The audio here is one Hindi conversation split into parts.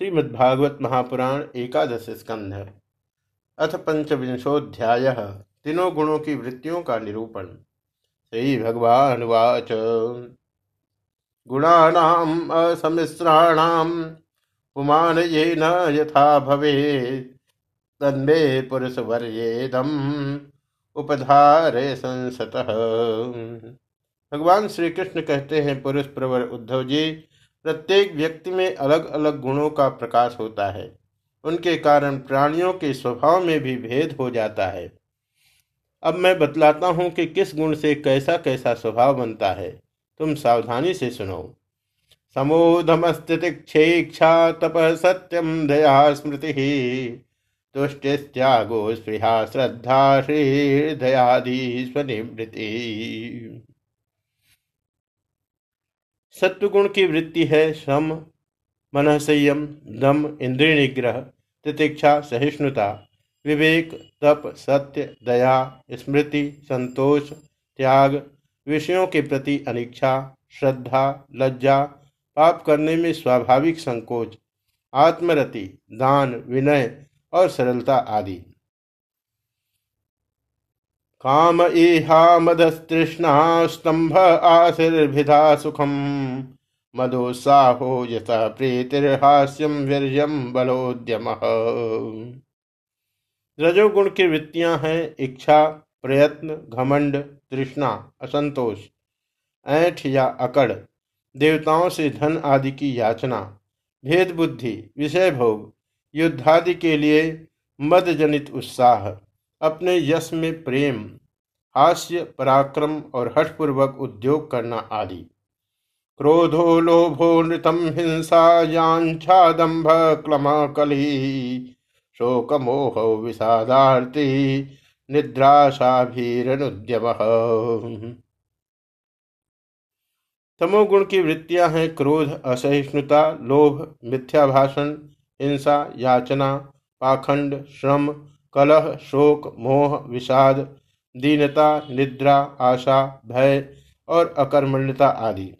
श्रीमद्भागवत महापुराण एकादश स्कंध। अथ पंचविंशोध्याय तीनों गुणों की वृत्तियों का निरूपण। श्री भगवान वाच। गुणानाम असमिश्राणाम पुमान ये न यथा भवे तन्मे पुरुष वर्येदम उपधारे संसत। भगवान श्री कृष्ण कहते हैं, पुरुष प्रवर उद्धव जी प्रत्येक व्यक्ति में अलग अलग गुणों का प्रकाश होता है। उनके कारण प्राणियों के स्वभाव में भी भेद हो जाता है। अब मैं बतलाता हूँ कि किस गुण से कैसा कैसा स्वभाव बनता है। तुम सावधानी से सुनो। समोधमस्तिक्षा तप सत्यम दया स्मृति। तुष्टिस्त्यागो स्पृहा श्रद्धा श्री दयादि स्वनिवृत्ति सत्वगुण की वृत्ति है श्रम मन संयम, दम, इंद्रिय निग्रह, तितिक्षा, सहिष्णुता, विवेक, तप, सत्य, दया, स्मृति, संतोष, त्याग, विषयों के प्रति अनिच्छा, श्रद्धा, लज्जा, पाप करने में स्वाभाविक संकोच, आत्मरति, दान, विनय और सरलता आदि। काम इहा मदस्तृष्णा स्तंभ आशीर्भिधा सुखम। मदोत्साहो यथ प्रीतिर्हास्यम वीर्यम बलोद्यम। रजोगुण की वृत्तियाँ हैं, इच्छा, प्रयत्न, घमंड, तृष्णा, असंतोष, ऐठ या अकड़, देवताओं से धन आदि की याचना भेद बुद्धि विषय भोग, युद्धादि के लिए मद जनित उत्साह। अपने यश में प्रेम, हास्य, पराक्रम और हठपूर्वक उद्योग करना आदि। क्रोधो लोभो नृतम हिंसा यांछा दंभ क्लम कली शोक मोह विषादार्ति निद्राशाभीरनुद्यम। तमोगुण की वृत्तियाँ हैं क्रोध, असहिष्णुता, लोभ मिथ्या भाषण हिंसा, याचना, पाखंड, श्रम कलह, शोक, मोह, विषाद, दीनता, निद्रा, आशा, भय और अकर्मण्यता आदि।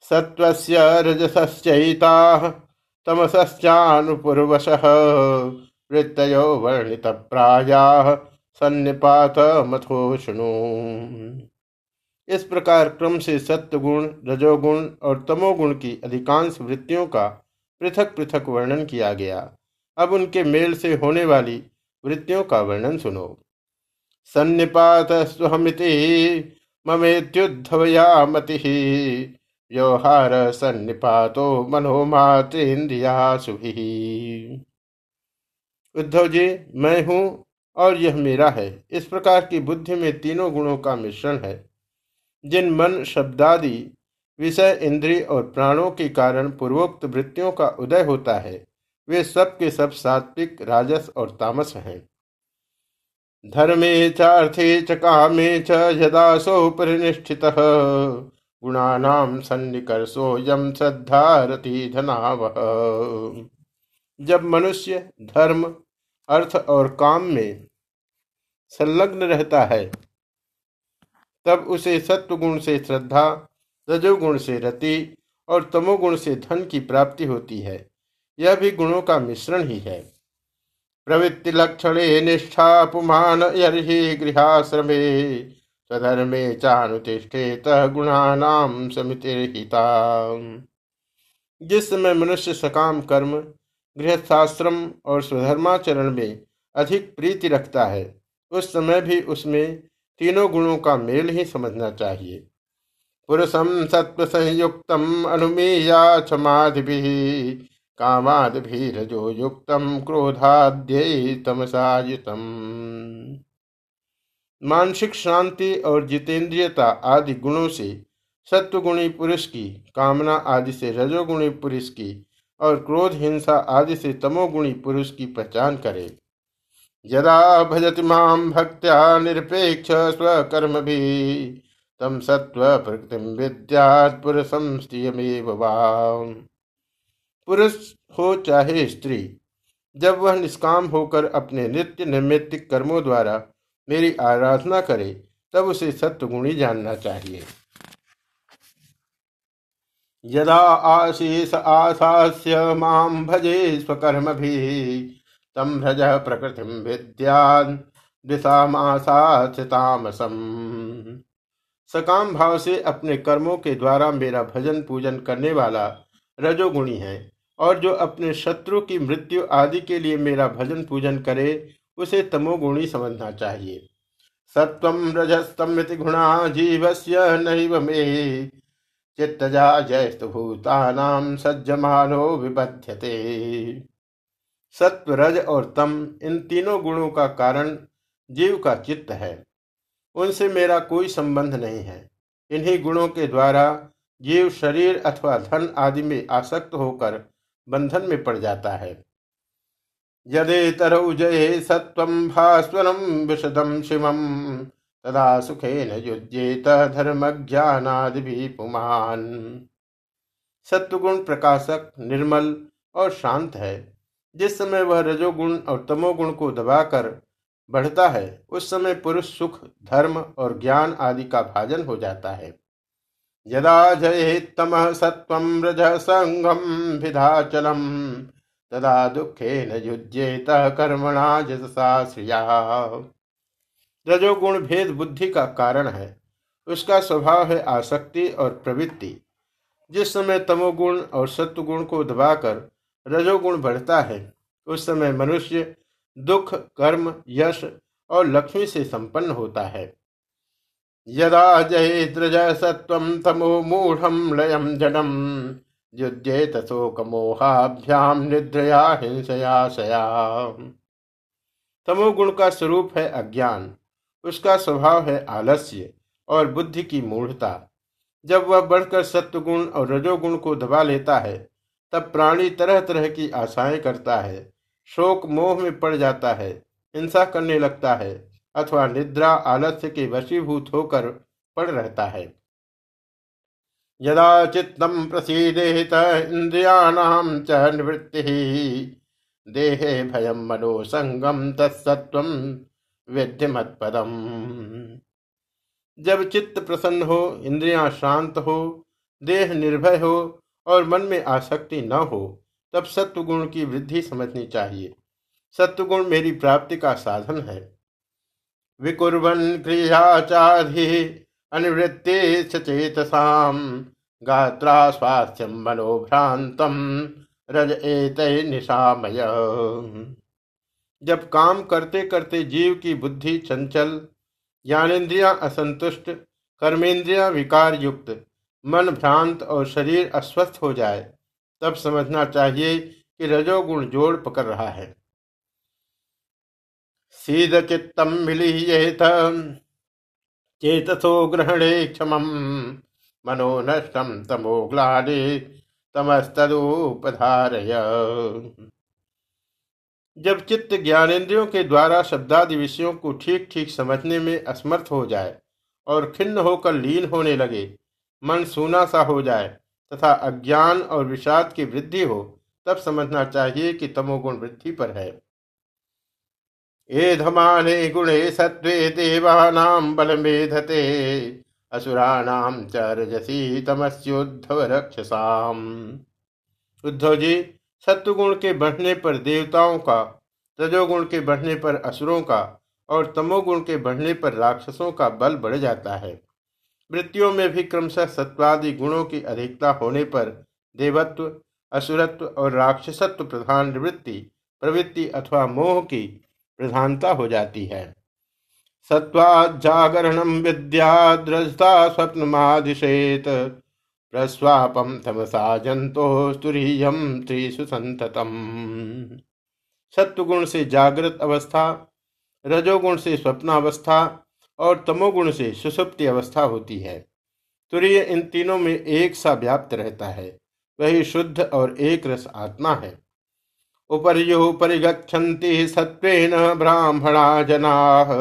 सत्वस्य रजसश्चैता, तमसश्चानुपूर्वश वर्णित प्राया सन्निपात मथोष्णु इस प्रकार क्रम से सत्वगुण रजोगुण और तमोगुण की अधिकांश वृत्तियों का पृथक पृथक वर्णन किया गया। अब उनके मेल से होने वाली वृत्तियों का वर्णन सुनो। सन्निपात स्वहमिति ममेत्युद्धवया मति व्यवहार सन्निपातो मनोमात्रेन्द्रिया सुभी उद्धव जी, मैं हूँ और यह मेरा है। इस प्रकार की बुद्धि में तीनों गुणों का मिश्रण है, जिन मन, शब्दादि, विषय, इंद्रिय और प्राणों के कारण पूर्वोक्त वृत्तियों का उदय होता है। वे सब के सब सात्विक, राजस और तामस हैं। धर्मे चार्थे च, कामे च, यदा सो परिनिष्ठित गुणानाम सन्निकर्षो यम श्रद्धारति धनावह जब मनुष्य, धर्म, अर्थ और काम में संलग्न रहता है, तब उसे सत्वगुण से श्रद्धा, रजोगुण से रति और तमोगुण से धन की प्राप्ति होती है। यह भी गुणों का मिश्रण ही है। प्रवृत्ति लक्षण निष्ठा पुमान यही गृहाश्रमे, स्वधर्मे चानुतिष्ठेत गुणानाम समितिर्हिता जिस समय मनुष्य सकाम कर्म, गृहस्थाश्रम और स्वधर्माचरण में अधिक प्रीति रखता है, उस समय भी उसमें तीनों गुणों का मेल ही समझना चाहिए। पुरुषम सत्व संयुक्त अनुमेया क्षमाधि कामादभिरजो युक्त क्रोधाद्य तमसायुतम मानसिक शांति और जितेंद्रियता आदि गुणों से सत्वगुणी पुरुष की कामना आदि से रजोगुणी पुरुष की और क्रोध हिंसा आदि से तमोगुणी पुरुष की पहचान करे। यदा भजति माम भक्त्या निरपेक्ष स्वकर्म भी तम सत्व प्रकृति विद्यात पुरुषम स्त्रियमेव पुरुष हो चाहे स्त्री, जब वह निष्काम होकर अपने नित्य नैमित्तिक कर्मों द्वारा मेरी आराधना करे, तब उसे सत्वगुणी जानना चाहिए। यदा आशीष आशास्य माँ भजे स्वकर्म भी तम भ्रज प्रकृति विद्यान सकाम भाव से अपने कर्मों के द्वारा मेरा भजन पूजन करने वाला रजोगुणी है। और जो अपने शत्रु की मृत्यु आदि के लिए मेरा भजन पूजन करे, उसे तमोगुणी समझना चाहिए। सत्वम रजस्तम गुणा जीवस्य नैव चित्तजा जयस्तु भूतानाम सज्जमानो विबध्यते। सत्व, रज और तम, इन तीनों गुणों का कारण जीव का चित्त है। उनसे मेरा कोई संबंध नहीं है। इन्हीं गुणों के द्वारा जीव शरीर अथवा धन आदि में आसक्त होकर बंधन में पड़ जाता है। यदे तरौ जये सत्व भास्वरम विशदम शिवम तदा सुखे न युजेत धर्म ज्ञानादि भी पुमान। सत्वगुण प्रकाशक, निर्मल और शांत है। जिस समय वह रजोगुण और तमोगुण को दबाकर बढ़ता है, उस समय पुरुष सुख, धर्म और ज्ञान आदि का भाजन हो जाता है। यदा जय तम सत्व रज संगम विधाचलम तदा दुखे न युजेत कर्मणा जसा श्रिया। रजोगुण भेद बुद्धि का कारण है। उसका स्वभाव है आसक्ति और प्रवृत्ति। जिस समय तमोगुण और सत्वगुण को दबाकर रजोगुण बढ़ता है, उस समय मनुष्य दुख, कर्म, यश और लक्ष्मी से संपन्न होता है। यदा जयेद्रज सत्व तमो मूढ़ लयम जडम युद्धेत शोक मोहाभ्याम निद्रया हिंसया सया। तमोगुण का स्वरूप है अज्ञान, उसका स्वभाव है आलस्य और बुद्धि की मूढ़ता। जब वह बढ़कर सत्वगुण और रजोगुण को दबा लेता है, तब प्राणी तरह तरह की आशाएँ करता है, शोक मोह में पड़ जाता है, हिंसा करने लगता है। अथवा निद्रा आलस्य के वशीभूत होकर पड़ रहता है। यदा चित्तम प्रसीदेत इंद्रियाणाम च निवृत्ति। देहे भयम मनोसंगम तत्सत्व विद्यमत पदम जब चित्त प्रसन्न हो, इंद्रियाँ शांत हो, देह निर्भय हो और मन में आसक्ति न हो, तब सत्वगुण की वृद्धि समझनी चाहिए। सत्वगुण मेरी प्राप्ति का साधन है। विकुर्वन क्रियाचाधि अनिवृत्ति सचेतसाम गात्रा स्वास्थ्य मनोभ्रांतम रज एत निशामय। जब काम करते करते जीव की बुद्धि चंचल, ज्ञानेन्द्रिया असंतुष्ट कर्मेंद्रिया विकार युक्त मन भ्रांत और शरीर अस्वस्थ हो जाए, तब समझना चाहिए कि रजोगुण जोड़ पकड़ रहा है। सीध चित्तम विलीयेत। चेतसो ग्रहणे क्षम मनो नष्टम तमोग्लाडे तमस्तुपधारय जब चित्त ज्ञानेन्द्रियों के द्वारा शब्दादि विषयों को ठीक ठीक समझने में असमर्थ हो जाए और खिन्न होकर लीन होने लगे, मन सूना सा हो जाए तथा अज्ञान और विषाद की वृद्धि हो, तब समझना चाहिए कि तमोगुण वृद्धि पर है। धमाने गुणे सत्वे देवानाम बल मेधते असुराणाम चरजसी तमस्योद्धव रक्षसाम उद्धव जी, सत्वगुण के बढ़ने पर देवताओं का, रजोगुण के बढ़ने पर असुरों का और तमोगुण के बढ़ने पर राक्षसों का बल बढ़ जाता है। वृत्तियों में भी क्रमशः सत्वादि गुणों की अधिकता होने पर देवत्व, असुरत्व और राक्षसत्व प्रधान वृत्ति प्रवृत्ति अथवा मोह की प्रधानता हो जाती है। सत्वाजागरणम द्रजता स्वप्नमाधिशेत प्रस्वापम तमसा जंतो स्तुरीयम त्रिशु संततम सत्वगुण से जागृत अवस्था, रजोगुण से स्वप्नावस्था और तमोगुण से सुसुप्ति अवस्था होती है। तुरीय इन तीनों में एक सा व्याप्त रहता है, वही शुद्ध और एक रस आत्मा है। उपर्यु परिगछन्ति सत्वेन ब्राह्मणा जना।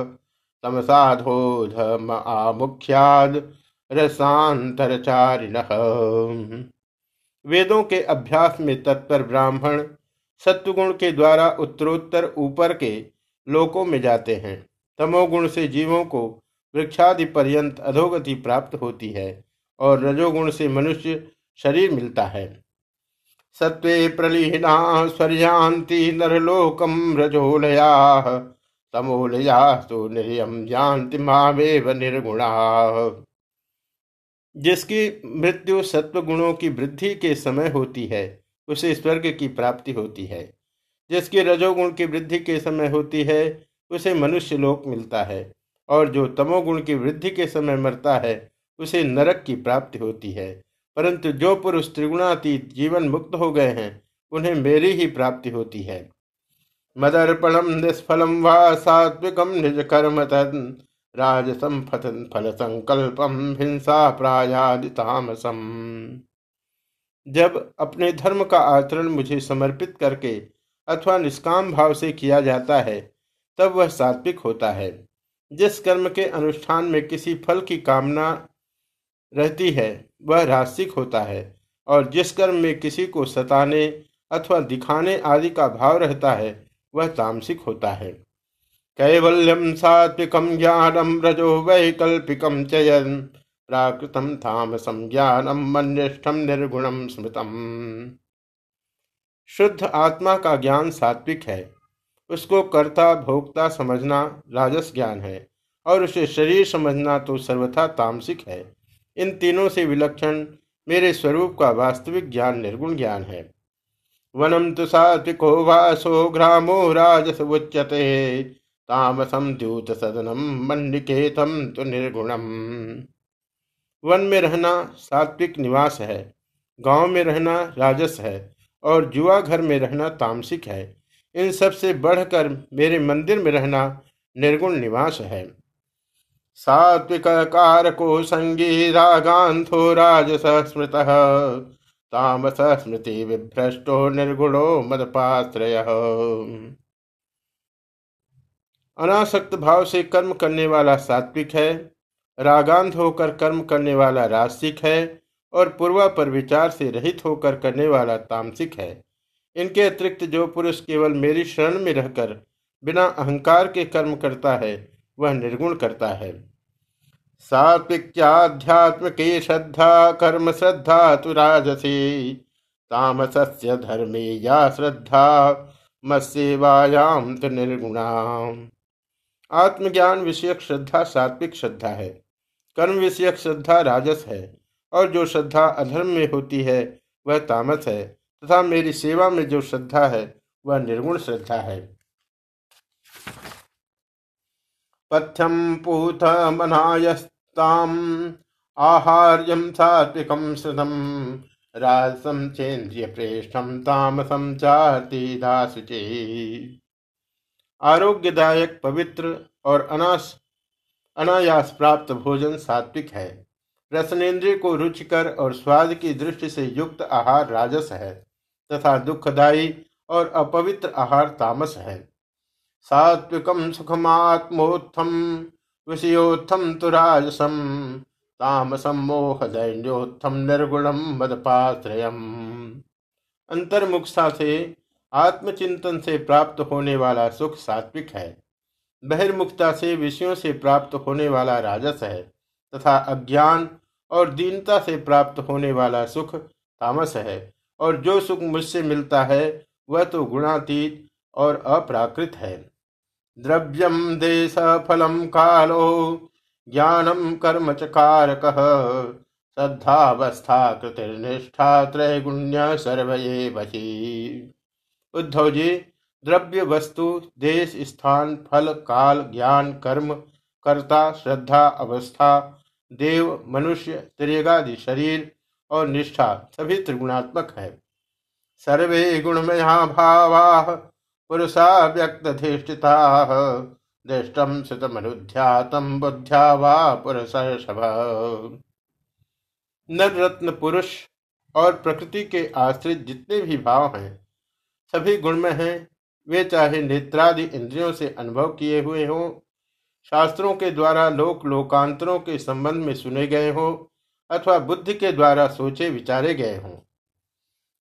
तमसाधो धम आमुख्याद रसांतरचारिण वेदों के अभ्यास में तत्पर ब्राह्मण सत्वगुण के द्वारा उत्तरोत्तर ऊपर के लोकों में जाते हैं। तमोगुण से जीवों को वृक्षादि पर्यंत अधोगति प्राप्त होती है और रजोगुण से मनुष्य शरीर मिलता है। सत्वे प्रलीना स्वर्यांति नरलोकम रजोलया। तमोलया तो निर्यम जानति मावेव निर्गुणा। जिसकी मृत्यु सत्व गुणों की वृद्धि के समय होती है, उसे स्वर्ग की प्राप्ति होती है। जिसकी रजोगुण की वृद्धि के समय होती है, उसे मनुष्य लोक मिलता है। और जो तमोगुण की वृद्धि के समय मरता है, उसे नरक की प्राप्ति होती है। परंतु जो पुरुष त्रिगुणातीत जीवन मुक्त हो गए हैं, उन्हें मेरी ही प्राप्ति होती है। मदर्पणम निष्फलम व सात्विकम निज कर्म तद राजसम फल संकल्पम हिंसा प्रायादितामसम जब अपने धर्म का आचरण मुझे समर्पित करके अथवा निष्काम भाव से किया जाता है, तब वह सात्विक होता है। जिस कर्म के अनुष्ठान में किसी फल की कामना रहती है, वह रास्तिक होता है और जिस कर्म में किसी को सताने अथवा दिखाने आदि का भाव रहता है, वह तामसिक होता है। कैवल्यम सात्विकम ज्ञानम रजो वैकल्पिकम चयन प्राकृतम तामसम ज्ञानम मनिष्ठम निर्गुणम स्मृतम। शुद्ध आत्मा का ज्ञान सात्विक है, उसको कर्ता भोक्ता समझना राजस ज्ञान है और उसे शरीर समझना तो सर्वथा तामसिक है। इन तीनों से विलक्षण मेरे स्वरूप का वास्तविक ज्ञान निर्गुण ज्ञान है। वनम तो सात्विको वासो ग्रामो राजस उच्यते तामसम द्यूत सदनम मंडिकेतम तो निर्गुणम। वन में रहना सात्विक निवास है, गाँव में रहना राजस है, और जुआ घर में रहना तामसिक है। इन सबसे बढ़कर मेरे मंदिर में रहना निर्गुण निवास है। सात्विक कारको संगी रागांथो राजस स्मृत तामस स्मृति विभ्रष्टो निर्गुणो मदपाश्रय अनासक्त भाव से कर्म करने वाला सात्विक है, रागांध होकर कर्म करने वाला रासिक है, और पूर्वा पर विचार से रहित होकर करने वाला तामसिक है। इनके अतिरिक्त जो पुरुष केवल मेरी शरण में रहकर बिना अहंकार के कर्म करता है वह निर्गुण करता है। सात्विक्याध्यात्म की श्रद्धा कर्म श्रद्धा तु राजसी। तामस्य धर्मे या श्रद्धा मत्सेवायाम तो निर्गुणा आत्मज्ञान विषयक श्रद्धा सात्विक श्रद्धा है। कर्म विषयक श्रद्धा राजस है। और जो श्रद्धा अधर्म में होती है, वह तामस है। तथा मेरी सेवा में जो श्रद्धा है, वह निर्गुण श्रद्धा है। पथ्यम पूत मनायस्ताम। आहार्यम सात्विकम श्रुतम राजसम चेन्द्रिय प्रेष्ठम तामसम चाति दासुचे। आरोग्यदायक, पवित्र और अनास अनायास प्राप्त भोजन सात्विक है। रसनेन्द्रिय को रुचिकर और स्वाद की दृष्टि से युक्त आहार राजस है, तथा दुखदायी और अपवित्र आहार तामस है। सात्विकम सुखमात्मोत्थम विषयोत्थम तो राजसम तामसम मोह दैन्योत्थम निर्गुणम मदपाश्रयम। अंतर्मुखता से, आत्मचिंतन से प्राप्त होने वाला सुख सात्विक है। बहिर्मुखता से, विषयों से प्राप्त होने वाला राजस है, तथा अज्ञान और दीनता से प्राप्त होने वाला सुख तामस है, और जो सुख मुझसे मिलता है, वह तो गुणातीत और अप्राकृत है। द्रव्यम देश फलम कालो ज्ञानम कर्म चकारक श्रद्धावस्था कृतिर्निष्ठा त्रैगुण्य सर्वये वही उद्धव जी द्रव्य वस्तु देश, स्थान, फल, काल, ज्ञान, कर्म, कर्ता, श्रद्धा, अवस्था, देव, मनुष्य त्रिगादि शरीर और निष्ठा सभी त्रिगुणात्मक है। सर्वे गुणमया भावा पुरुषा व्यक्तधिष्ठिता। दृष्टम सुतमनुध्यातम बुद्ध्या वा पुरुष नर रत्न पुरुष और प्रकृति के आश्रित जितने भी भाव हैं, सभी गुण में हैं। वे चाहे नेत्रादि इंद्रियों से अनुभव किए हुए हों, शास्त्रों के द्वारा लोक लोकांतरों के संबंध में सुने गए हों, अथवा बुद्धि के द्वारा सोचे विचारे गए हों।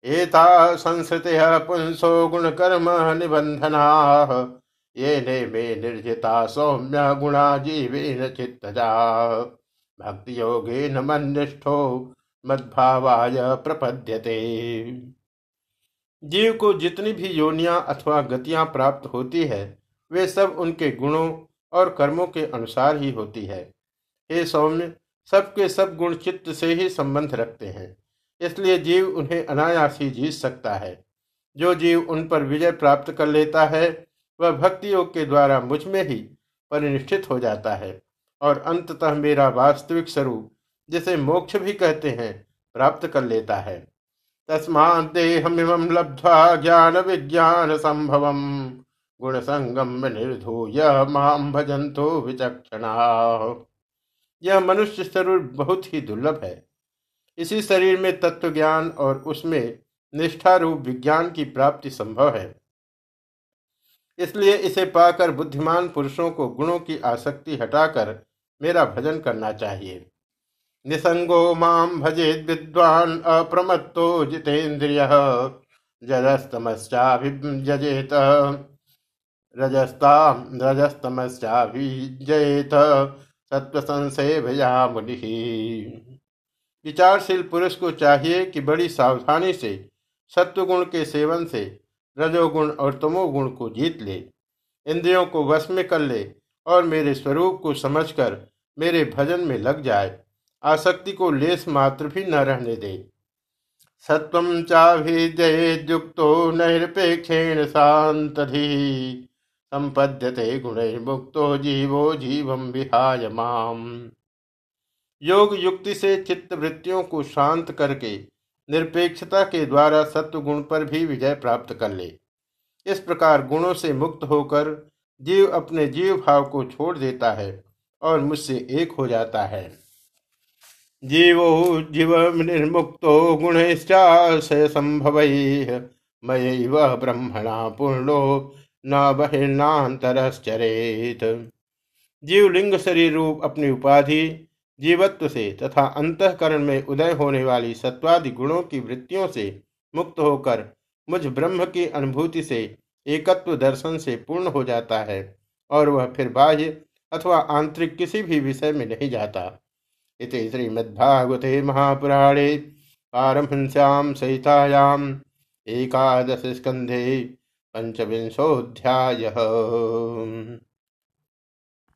एता संस्कृति पुंसो गुण कर्म निबंधना ये ने मे निर्जिता सौम्य गुणा जीवे चित्तजा। भक्ति योगे न मनिष्ठो मद्भावाय प्रपद्यते। जीव को जितनी भी योनियाँ अथवा गतियाँ प्राप्त होती है, वे सब उनके गुणों और कर्मों के अनुसार ही होती है। हे सौम्य, सबके सब गुण चित्त से ही संबंध रखते हैं। इसलिए जीव उन्हें अनायास ही जीत सकता है। जो जीव उन पर विजय प्राप्त कर लेता है, वह भक्ति योग के द्वारा मुझमें ही परिनिष्ठित हो जाता है और अंततः मेरा वास्तविक स्वरूप, जिसे मोक्ष भी कहते हैं, प्राप्त कर लेता है। तस्मादेहमिम लब्ध्वा ज्ञान विज्ञान संभव, गुण संगम निर्धूय माम भजंतो विचक्षणा। यह मनुष्य स्वरूप बहुत ही दुर्लभ है। इसी शरीर में तत्व ज्ञान और उसमें निष्ठा रूप विज्ञान की प्राप्ति संभव है। इसलिए इसे पाकर बुद्धिमान पुरुषों को गुणों की आसक्ति हटाकर मेरा भजन करना चाहिए। निसंगो माम भजेद विद्वान अप्रमत्तो जितेन्द्रिय जजस्तमश्चाभिजयेत रजस्ता रजस्तमश्चाभिजयेत सत्व संशय भया मुनि विचारशील पुरुष को चाहिए कि बड़ी सावधानी से, सत्वगुण के सेवन से, रजोगुण और तमोगुण को जीत ले। इंद्रियों को वश में कर ले और मेरे स्वरूप को समझकर मेरे भजन में लग जाए। आसक्ति को लेस मात्र भी न रहने दे। सत्वम चाभिजयुक्तो नैरपेक्षेण शांतधि। संपद्यते गुण मुक्तो जीवो जीवम विहाय माम। योग युक्ति से चित्त वृत्तियों को शांत करके, निरपेक्षता के द्वारा सत्व गुण पर भी विजय प्राप्त कर ले। इस प्रकार गुणों से मुक्त होकर जीव अपने जीव भाव को छोड़ देता है और मुझसे एक हो जाता है। जीवो जीव निर्मुक्तो गुणश्चाशय संभव मय ब्रह्मणा पूर्णो न बहिर्नातरश्चरेत जीव लिंग शरीर रूप अपनी उपाधि जीवत्व से तथा अंतकरण में उदय होने वाली सत्वादि गुणों की वृत्तियों से मुक्त होकर मुझ ब्रह्म की अनुभूति से एकत्व दर्शन से पूर्ण हो जाता है और वह फिर बाह्य अथवा आंतरिक किसी भी विषय में नहीं जाता। इत श्रीमद्भागवते महापुराणे पारमहंस्याम सहितायाम एकादश स्कंधे पंचविंशोध्याय